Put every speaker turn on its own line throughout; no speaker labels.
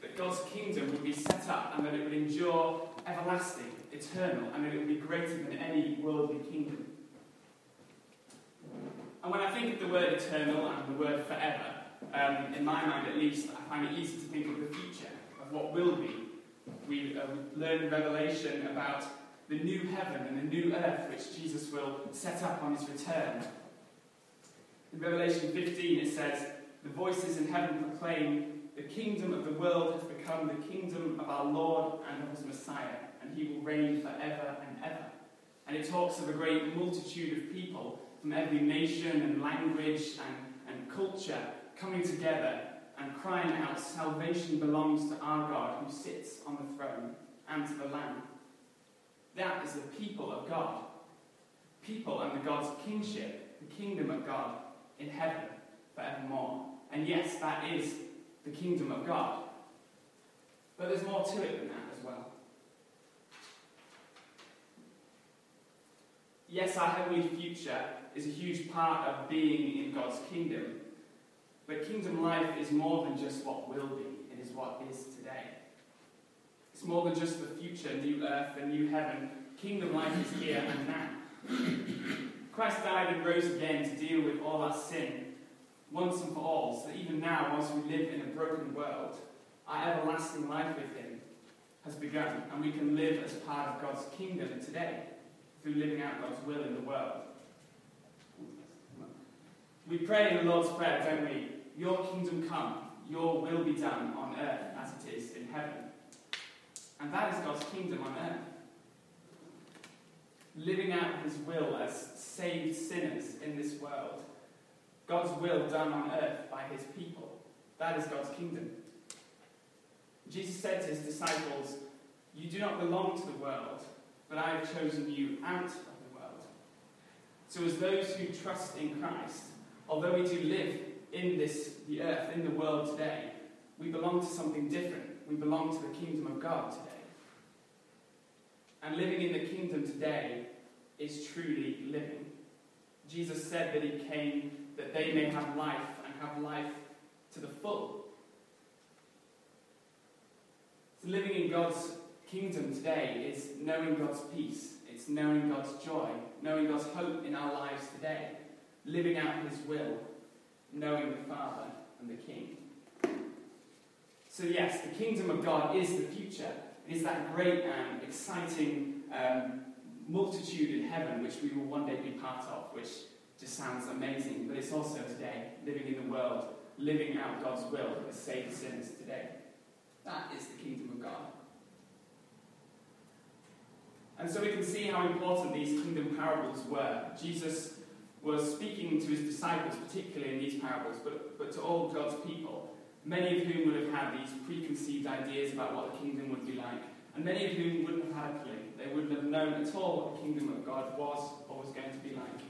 that God's kingdom would be set up and that it would endure everlasting, eternal, and that it would be greater than any worldly kingdom. And when I think of the word eternal and the word forever, um, in my mind at least, I find it easy to think of the future, of what will be. We uh, learn in Revelation about the new heaven and the new earth which Jesus will set up on his return. In Revelation 15 it says, The voices in heaven proclaim, The kingdom of the world has become the kingdom of our Lord and of his Messiah, and he will reign forever and ever. And it talks of a great multitude of people from every nation and language and, and culture coming together and crying out, Salvation belongs to our God who sits on the throne and to the Lamb. That is the people of God. People under God's kingship, the kingdom of God in heaven forevermore. And yes, that is the kingdom of God. But there's more to it than that as well. Yes, our heavenly future is a huge part of being in God's kingdom. But kingdom life is more than just what will be, it is what is today. It's more than just the future, new earth, and new heaven. Kingdom life is here and now. Christ died and rose again to deal with all our sin once and for all, so that even now, whilst we live in a broken world, our everlasting life with Him has begun, and we can live as part of God's kingdom today through living out God's will in the world. We pray in the Lord's Prayer, don't we? Your kingdom come, your will be done on earth as it is in heaven. And that is God's kingdom on earth. Living out his will as saved sinners in this world. God's will done on earth by his people. That is God's kingdom. Jesus said to his disciples, You do not belong to the world, but I have chosen you out of the world. So, as those who trust in Christ, although we do live in this, the earth, in the world today, we belong to something different. We belong to the kingdom of God today. And living in the kingdom today is truly living. Jesus said that he came that they may have life and have life to the full. So living in God's kingdom today is knowing God's peace. It's knowing God's joy, knowing God's hope in our lives today, living out his will, knowing the Father and the King. So, yes, the kingdom of God is the future. It is that great and exciting um, multitude in heaven which we will one day be part of, which just sounds amazing. But it's also today, living in the world, living out God's will to save sinners today. That is the kingdom of God. And so we can see how important these kingdom parables were. Jesus was speaking to his disciples, particularly in these parables, but, but to all God's people, many of whom would have had these preconceived ideas about what the kingdom would be like, and many of whom wouldn't have had a clue. They wouldn't have known at all what the kingdom of God was or was going to be like.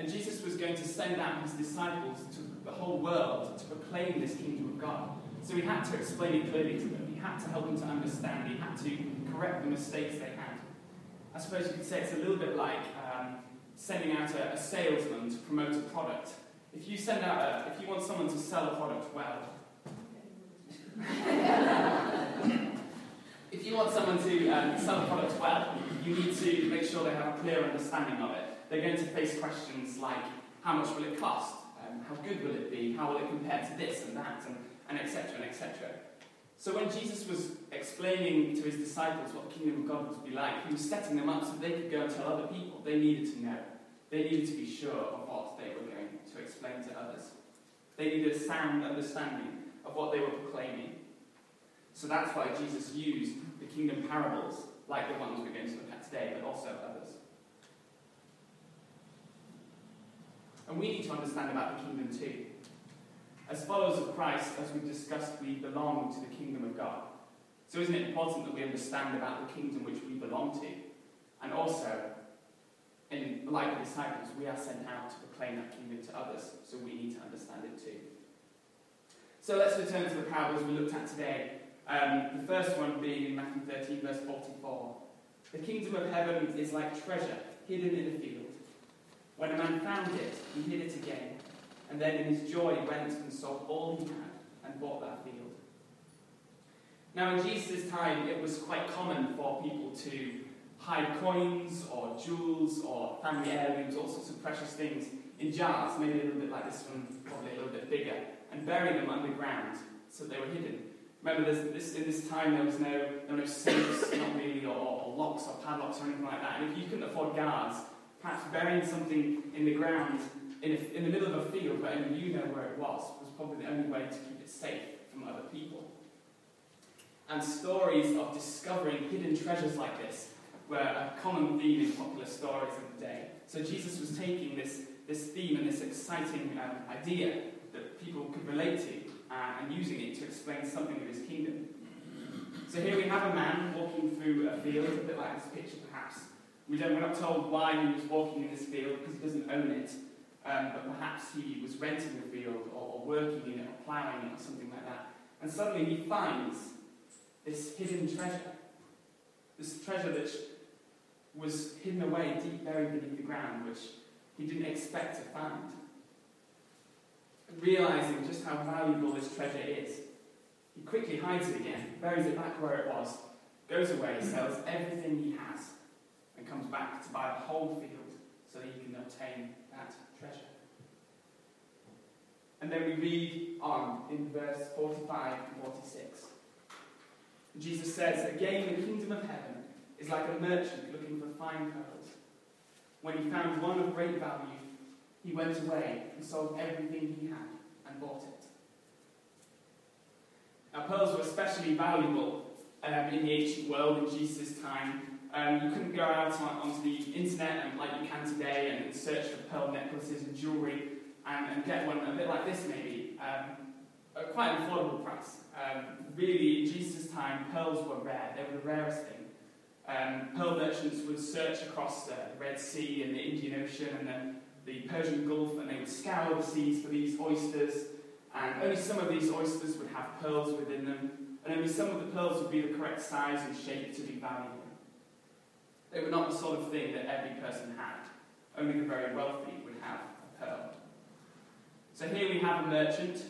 And Jesus was going to send out his disciples to the whole world to proclaim this kingdom of God. So he had to explain it clearly to them. He had to help them to understand. He had to correct the mistakes they had. I suppose you could say it's a little bit like um, sending out a, a, salesman to promote a product. If you send out a, if you want someone to sell a product well, if you want someone to um, sell a product well, you need to make sure they have a clear understanding of it. They're going to face questions like, how much will it cost? Um, how good will it be? How will it compare to this and that? And, etc. and etc. So when Jesus was explaining to his disciples what the kingdom of God would be like, he was setting them up so they could go and tell other people. They needed to know. They needed to be sure of what they were going to explain to others. They needed a sound understanding of what they were proclaiming. So that's why Jesus used the kingdom parables, like the ones we're going to look at today, but also others. And we need to understand about the kingdom too. As followers of Christ, as we've discussed, we belong to the kingdom of God. So isn't it important that we understand about the kingdom which we belong to? And also, in, like the disciples, we are sent out to proclaim that kingdom to others, so we need to understand it too. So let's return to the parables we looked at today. Um, the first one being in Matthew 13, verse 44. The kingdom of heaven is like treasure hidden in a field. When a man found it, he hid it again and then in his joy went and sold all he had and bought that field. Now, in Jesus' time, it was quite common for people to hide coins or jewels or family heirlooms, all sorts of precious things, in jars, maybe a little bit like this one, probably a little bit bigger, and bury them underground so they were hidden. Remember, this, in this time there was no, there were no safes, not really, or, or, locks or padlocks or anything like that. And if you couldn't afford guards, perhaps burying something in the ground in, a, in the middle of a field where only you know where it was was probably the only way to keep it safe from other people. And stories of discovering hidden treasures like this were a common theme in popular stories of the day. So Jesus was taking this, this theme and this exciting um, idea that people could relate to uh, and using it to explain something of his kingdom. So here we have a man walking through a field, a bit like this picture perhaps. We don't, we're not told why he was walking in this field because he doesn't own it, um, but perhaps he was renting the field or, or working in it or ploughing it or something like that. And suddenly he finds this hidden treasure, this treasure that was hidden away deep buried beneath the ground, which he didn't expect to find realizing just how valuable this treasure is. He quickly hides it again, buries it back where it was, goes away, sells everything he has, comes back to buy the whole field so that he can obtain that treasure. And then we read on in verse 45 and 46. Jesus says, Again, the kingdom of heaven is like a merchant looking for fine pearls. When he found one of great value, he went away and sold everything he had and bought it. Now, pearls were especially valuable um, in the ancient world in Jesus' time. Um, you couldn't go out on, onto the internet and, like you can today and search for pearl necklaces and jewellery and, and, get one a bit like this, maybe, um, at quite an affordable price. Um, really, in Jesus' time, pearls were rare, they were the rarest thing. Um, pearl merchants would search across the Red Sea and the Indian Ocean and the the Persian Gulf and they would scour the seas for these oysters. And only some of these oysters would have pearls within them, and only some of the pearls would be the correct size and shape to be valuable. They were not the sort of thing that every person had. Only the very wealthy would have a pearl. So here we have a merchant,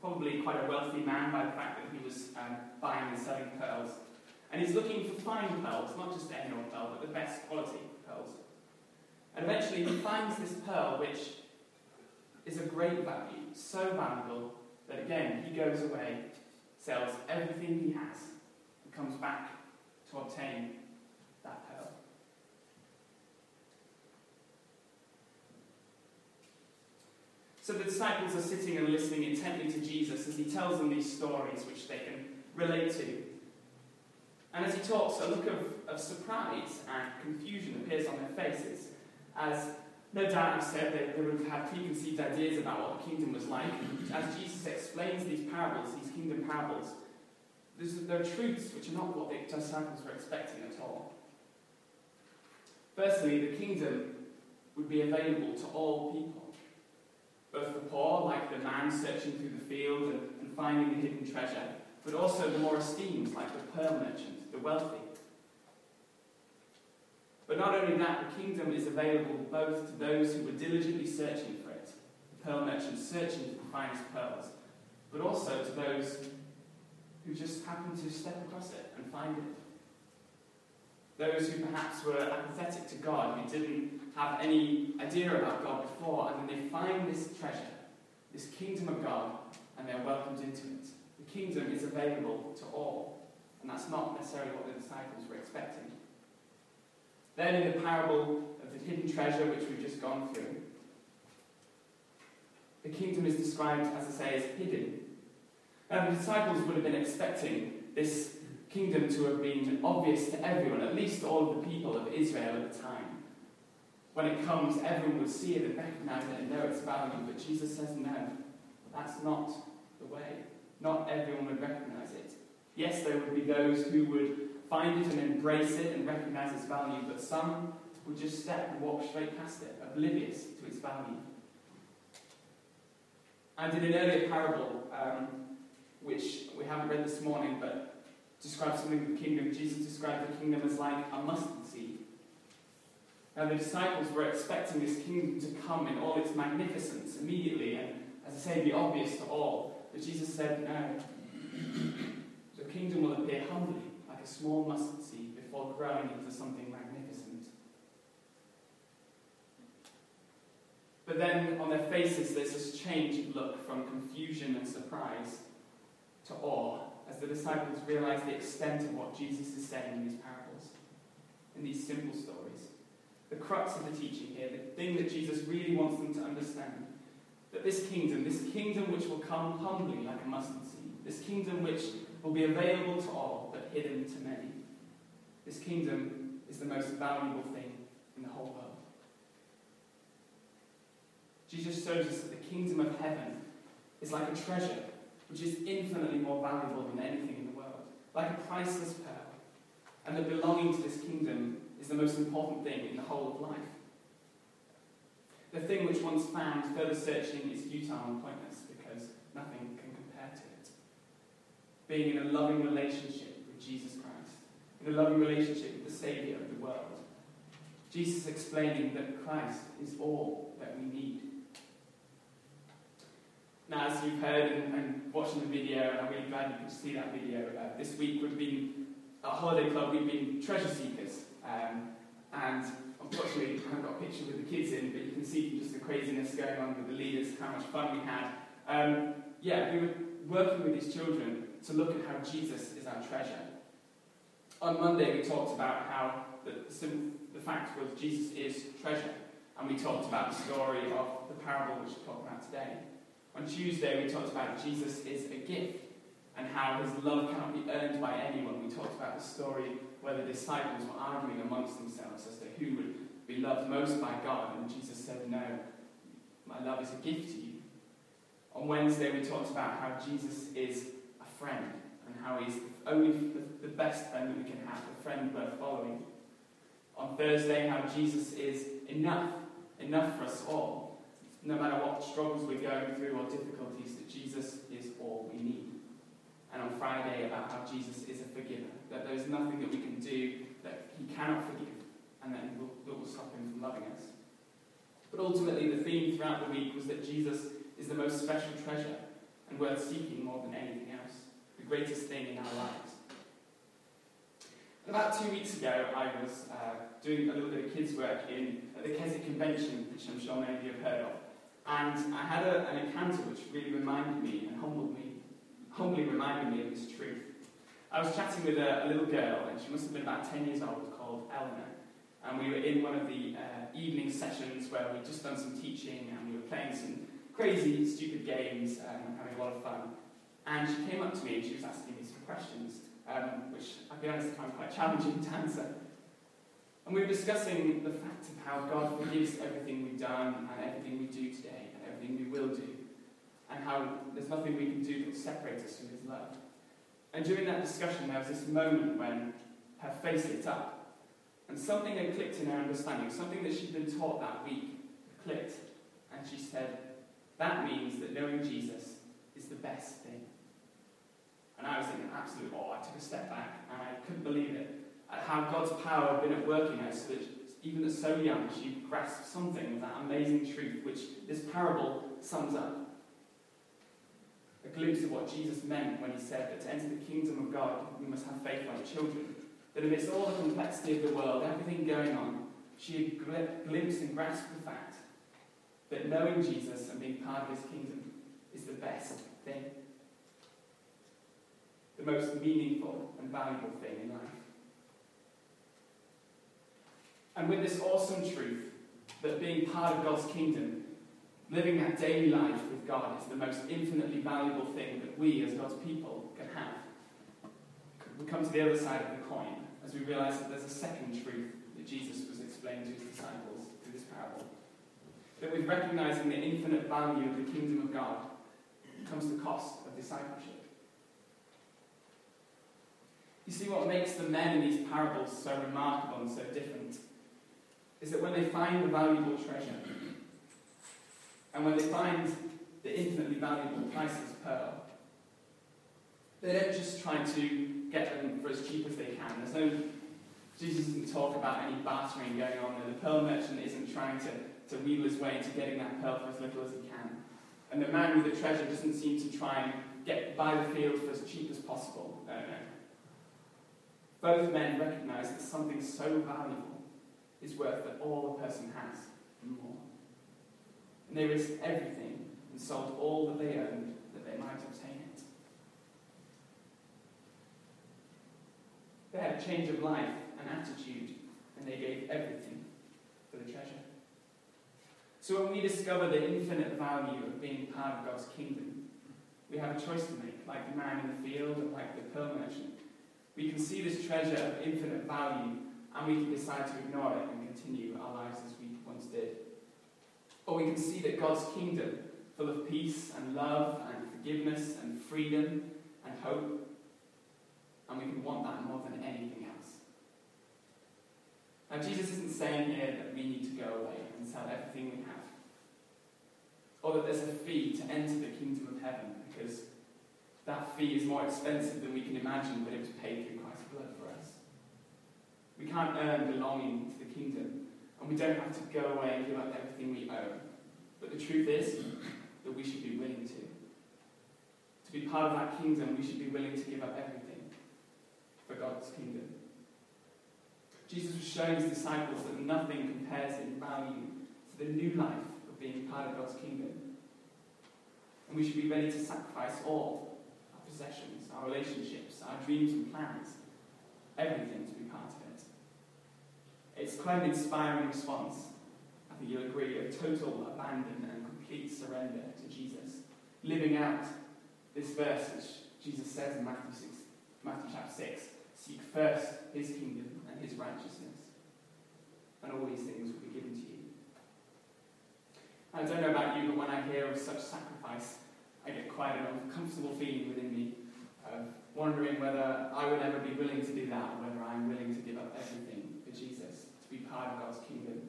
probably quite a wealthy man by the fact that he was um, buying and selling pearls. And he's looking for fine pearls, not just any old pearl, but the best quality pearls. And eventually he finds this pearl, which is of great value, so valuable that again he goes away, sells everything he has, and comes back to obtain that pearl. So the disciples are sitting and listening intently to Jesus as he tells them these stories which they can relate to. And as he talks, a look of, of surprise and confusion appears on their faces as no doubt I've said they, they would have had preconceived ideas about what the kingdom was like. As Jesus explains these parables, these kingdom parables, there are truths which are not what the disciples were expecting at all. Firstly, the kingdom would be available to all people, both the poor, like the man searching through the field and, and finding the hidden treasure, but also the more esteemed, like the pearl merchant, the wealthy, but not only that, the kingdom is available both to those who were diligently searching for it, the pearl merchant searching for the finest pearls, but also to those who just happened to step across it and find it. Those who perhaps were apathetic to God, who didn't have any idea about God before, and then they find this treasure, this kingdom of God, and they're welcomed into it. The kingdom is available to all, and that's not necessarily what the disciples were expecting. Then in the parable of the hidden treasure, which we've just gone through, the kingdom is described, as I say, as hidden. Now, the disciples would have been expecting this kingdom to have been obvious to everyone, at least all of the people of Israel at the time. When it comes, everyone would see it and recognize it and know its value. But Jesus says, no, that's not the way. Not everyone would recognize it. Yes, there would be those who would find it and embrace it and recognize its value, but some would just step and walk straight past it, oblivious to its value. And in an earlier parable, um, which we haven't read this morning, but describes something of the kingdom, Jesus described the kingdom as like a mustard seed. Now, the disciples were expecting this kingdom to come in all its magnificence immediately and, as I say, be obvious to all. But Jesus said, no. The kingdom will appear humbly, like a small mustard seed, before growing into something magnificent. But then on their faces, there's this changed look from confusion and surprise to awe as the disciples realize the extent of what Jesus is saying in these parables, in these simple stories. The crux of the teaching here, the thing that Jesus really wants them to understand, that this kingdom, this kingdom which will come humbly like a mustard seed, this kingdom which will be available to all but hidden to many, this kingdom is the most valuable thing in the whole world. Jesus shows us that the kingdom of heaven is like a treasure which is infinitely more valuable than anything in the world, like a priceless pearl, and that belonging to this kingdom is the most important thing in the whole of life. The thing which once found further searching is futile and pointless because nothing can compare to it. Being in a loving relationship with Jesus Christ, in a loving relationship with the Saviour of the world. Jesus explaining that Christ is all that we need. Now, as you've heard and, and watching the video, and I'm really glad you could see that video, uh, this week we've been, at Holiday Club, we've been treasure seekers. Um, and unfortunately, I haven't got a picture with the kids in, but you can see from just the craziness going on with the leaders how much fun we had. Um, yeah, we were working with these children to look at how Jesus is our treasure. On Monday, we talked about how the, the fact was Jesus is treasure, and we talked about the story of the parable which we're talking about today. On Tuesday, we talked about Jesus is a gift and how his love cannot be earned by anyone. We talked about the story where the disciples were arguing amongst themselves as to who would be loved most by God, and Jesus said, No, my love is a gift to you. On Wednesday, we talked about how Jesus is a friend and how he's only the best friend that we can have, a friend worth following. On Thursday, how Jesus is enough, enough for us all no matter what struggles we're going through or difficulties, that Jesus is all we need. And on Friday, about how Jesus is a forgiver, that there's nothing that we can do that he cannot forgive, and that will, that will stop him from loving us. But ultimately, the theme throughout the week was that Jesus is the most special treasure and worth seeking more than anything else, the greatest thing in our lives. About two weeks ago, I was uh, doing a little bit of kids' work in at the Keswick Convention, which I'm sure many of you have heard of. And I had a, an encounter which really reminded me and humbled me, humbly reminded me of this truth. I was chatting with a, a little girl, and she must have been about 10 years old, called Eleanor. And we were in one of the uh, evening sessions where we'd just done some teaching and we were playing some crazy, stupid games um, and having a lot of fun. And she came up to me and she was asking me some questions, um, which I'll be honest, I found quite challenging to answer. And we were discussing the fact of how God forgives everything we've done and everything we do today and everything we will do, and how there's nothing we can do that separates us from His love. And during that discussion, there was this moment when her face lit up, and something had clicked in her understanding, something that she'd been taught that week clicked, and she said, That means that knowing Jesus is the best thing. And I was in absolute awe. I took a step back and I couldn't believe it at how God's power had been at work in her so that even at so young she grasped something of that amazing truth which this parable sums up. A glimpse of what Jesus meant when he said that to enter the kingdom of God we must have faith like children. That amidst all the complexity of the world, everything going on, she had glimpsed and grasped the fact that knowing Jesus and being part of his kingdom is the best thing. The most meaningful and valuable thing in life. And with this awesome truth that being part of God's kingdom, living that daily life God is the most infinitely valuable thing that we as God's people can have. We come to the other side of the coin as we realize that there's a second truth that Jesus was explaining to his disciples through this parable. That with recognizing the infinite value of the kingdom of God comes the cost of discipleship. You see, what makes the men in these parables so remarkable and so different is that when they find the valuable treasure, and when they find the infinitely valuable priceless pearl, they don't just try to get them for as cheap as they can. There's no, Jesus doesn't talk about any bartering going on there. The pearl merchant isn't trying to, to wheedle his way into getting that pearl for as little as he can. And the man with the treasure doesn't seem to try and get buy the field for as cheap as possible. No, no. Both men recognize that something so valuable is worth that all a person has and more. And they risked everything and sold all that they owned that they might obtain it. They had a change of life and attitude, and they gave everything for the treasure. So when we discover the infinite value of being part of God's kingdom, we have a choice to make, like the man in the field and like the pearl merchant. We can see this treasure of infinite value and we can decide to ignore it and continue our lives as we once did. Or we can see that God's kingdom, full of peace and love and forgiveness and freedom and hope, and we can want that more than anything else. Now, Jesus isn't saying here that we need to go away and sell everything we have, or that there's a fee to enter the kingdom of heaven, because that fee is more expensive than we can imagine, but it was paid through Christ's blood for us. We can't earn belonging to the kingdom, and we don't have to go away and give up everything we own. But the truth is that we should be willing to. To be part of that kingdom, we should be willing to give up everything for God's kingdom. Jesus was showing his disciples that nothing compares in value to the new life of being part of God's kingdom. And we should be ready to sacrifice all our possessions, our relationships, our dreams and plans, everything to be part of it. It's quite an inspiring response, I think you'll agree, of total abandon and complete surrender. Living out this verse, which Jesus says in Matthew, 6, Matthew chapter 6 Seek first his kingdom and his righteousness, and all these things will be given to you. I don't know about you, but when I hear of such sacrifice, I get quite an uncomfortable feeling within me of wondering whether I would ever be willing to do that, or whether I'm willing to give up everything for Jesus, to be part of God's kingdom.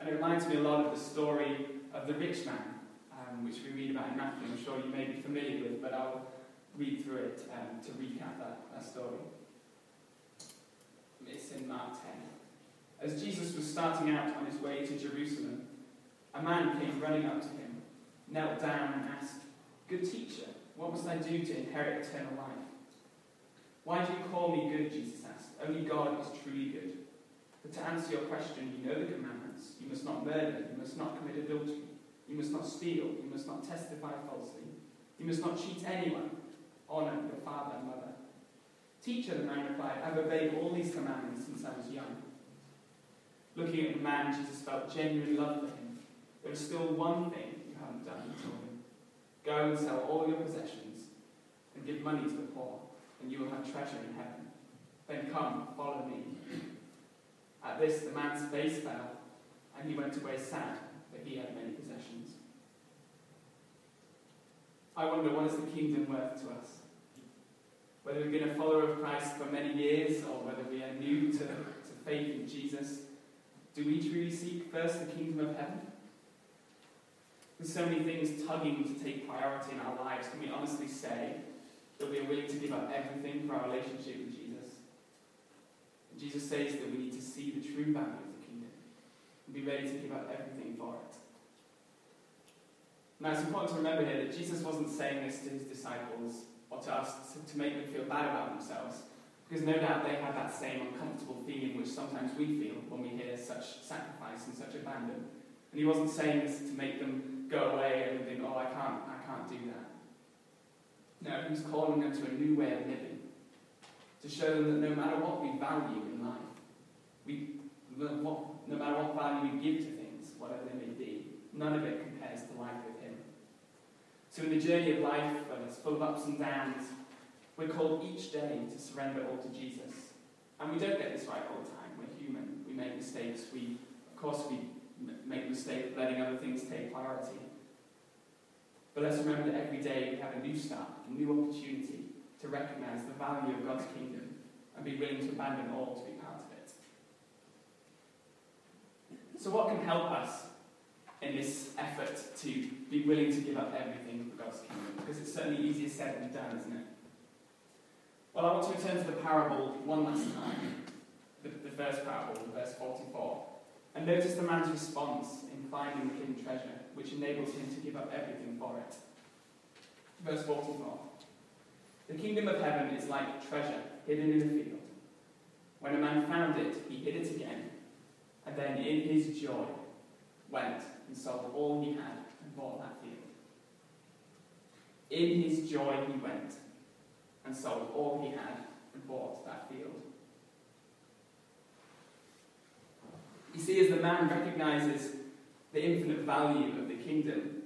And it reminds me a lot of the story of the rich man, um, which we read about in Matthew. I'm sure you may be familiar with, but I'll read through it um, to recap that, that story. It's in Mark 10. As Jesus was starting out on his way to Jerusalem, a man came running up to him, knelt down, and asked, Good teacher, what must I do to inherit eternal life? Why do you call me good? Jesus asked. Only God is truly good. But to answer your question, you know the commandments. You must not murder, you must not commit adultery, you must not steal, you must not testify falsely, you must not cheat anyone, honor your father and mother. Teacher, the man replied, I've obeyed all these commandments since I was young. Looking at the man, Jesus felt genuine love for him. There is still one thing you haven't done, he told him. Go and sell all your possessions and give money to the poor, and you will have treasure in heaven. Then come, follow me. At this, the man's face fell, and he went away sad, for he had many possessions. I wonder, what is the kingdom worth to us? Whether we've been a follower of Christ for many years, or whether we are new to, to faith in Jesus, do we truly seek first the kingdom of heaven? With so many things tugging to take priority in our lives, can we honestly say that we are willing to give up everything for our relationship with Jesus? And Jesus says that we need to see the true value of the kingdom and be ready to give up everything for it. Now, it's important to remember here that Jesus wasn't saying this to his disciples or to us to, make them feel bad about themselves, because no doubt they had that same uncomfortable feeling which sometimes we feel when we hear such sacrifice and such abandon. And he wasn't saying this to make them go away and think, oh, I can't, I can't do that. No, he was calling them to a new way of living, to show them that no matter what we value in life, we, no matter what value we give to things, whatever they may be, none of it compares to life with him. So in the journey of life, it's full of ups and downs, we're called each day to surrender all to Jesus. And we don't get this right all the time. We're human. We make mistakes. We, of course, we make the mistake of letting other things take priority. But let's remember that every day we have a new start, a new opportunity to recognize the value of God's kingdom and be willing to abandon all to be part of it. So, what can help us in this effort to be willing to give up everything for God's kingdom? Because it's certainly easier said than done, isn't it? Well, I want to return to the parable one last time, the, the first parable, verse 44, and notice the man's response in finding the hidden treasure which enables him to give up everything for it. Verse 44 The kingdom of heaven is like treasure hidden in a field. When a man found it, he hid it again, and then in his joy went and sold all he had and bought that field. In his joy he went and sold all he had and bought that field. You see, as the man recognizes the infinite value of the kingdom,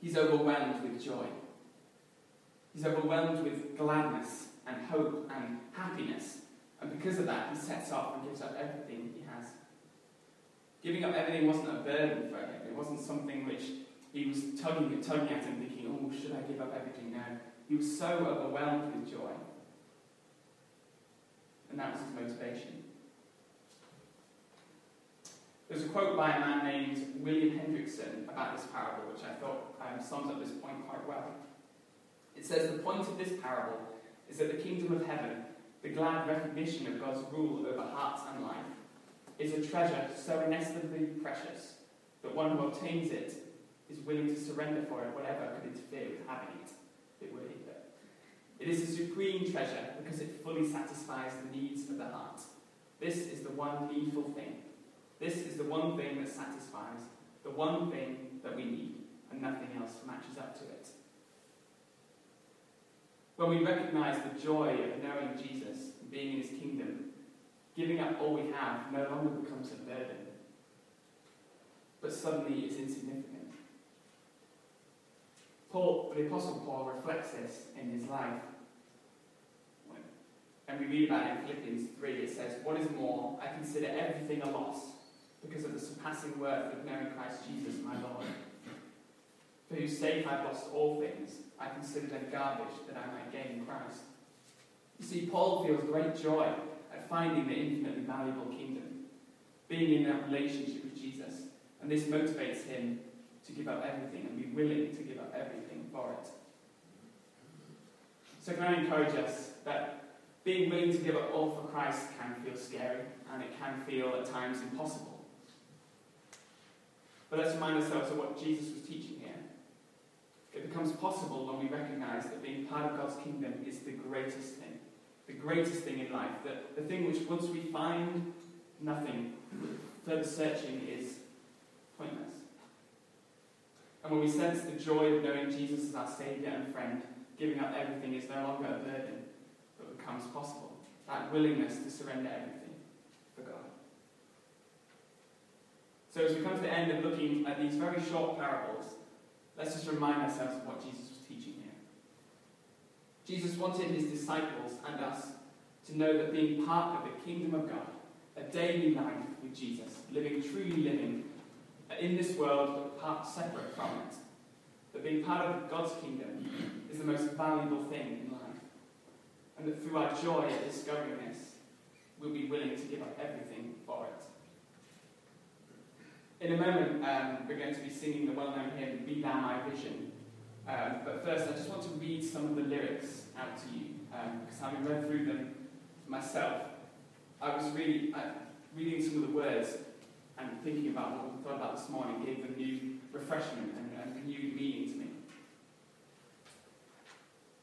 he's overwhelmed with joy. He's overwhelmed with gladness and hope and happiness. And because of that, he sets off and gives up everything he has. Giving up everything wasn't a burden for him. It wasn't something which he was tugging, and tugging at and thinking, oh, should I give up everything now? He was so overwhelmed with joy. And that was his motivation. There's a quote by a man named William Hendriksen about this parable, which I thought um, sums up this point quite well. It says the point of this parable is that the kingdom of heaven, the glad recognition of God's rule over hearts and life, is a treasure so inestimably precious that one who obtains it is willing to surrender for it whatever could interfere with having it. It would either. It is a supreme treasure because it fully satisfies the needs of the heart. This is the one needful thing. This is the one thing that satisfies, the one thing that we need, and nothing else matches up to it. When we recognize the joy of knowing Jesus and being in his kingdom, giving up all we have no longer becomes a burden, but suddenly it's insignificant. Paul, the Apostle Paul, reflects this in his life. And we read about it in Philippians 3. It says, What is more, I consider everything a loss because of the surpassing worth of knowing Christ Jesus, my Lord. For whose sake I've lost all things, I consider them garbage that I might gain Christ. You see, Paul feels great joy finding the infinitely valuable kingdom, being in that relationship with Jesus. And this motivates him to give up everything and be willing to give up everything for it. So, can I encourage us that being willing to give up all for Christ can feel scary and it can feel at times impossible. But let's remind ourselves of what Jesus was teaching here. It becomes possible when we recognize that being part of God's kingdom is the greatest thing. The greatest thing in life. That the thing which, once we find nothing, further searching is pointless. And when we sense the joy of knowing Jesus as our Saviour and friend, giving up everything is no longer a burden, but becomes possible. That willingness to surrender everything for God. So as we come to the end of looking at these very short parables, let's just remind ourselves of what Jesus was teaching. Jesus wanted his disciples and us to know that being part of the kingdom of God, a daily life with Jesus, living truly living in this world but part separate from it, that being part of God's kingdom is the most valuable thing in life. And that through our joy at discovering this, we'll be willing to give up everything for it. In a moment, um, we're going to be singing the well known hymn, Be Thou My Vision. Um, but first, I just want to read some of the lyrics out to you, um, because having read through them myself, I was really uh, reading some of the words and thinking about what we thought about this morning gave them new refreshment and, and renewed meaning to me.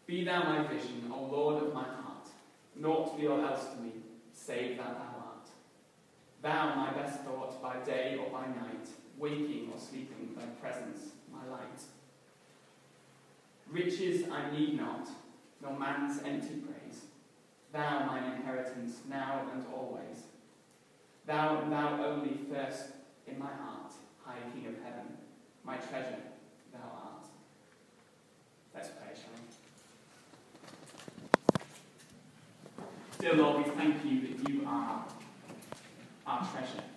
Be thou my vision, O Lord of my heart, naught be or else to me, save that thou art. Thou my best thought by day or by night, waking or sleeping, thy presence my light. Riches I need not, nor man's empty praise. Thou mine inheritance now and always. Thou, thou only first in my heart, high King of heaven, my treasure thou art. Let's pray, shall we? Dear Lord, we thank you that you are our treasure.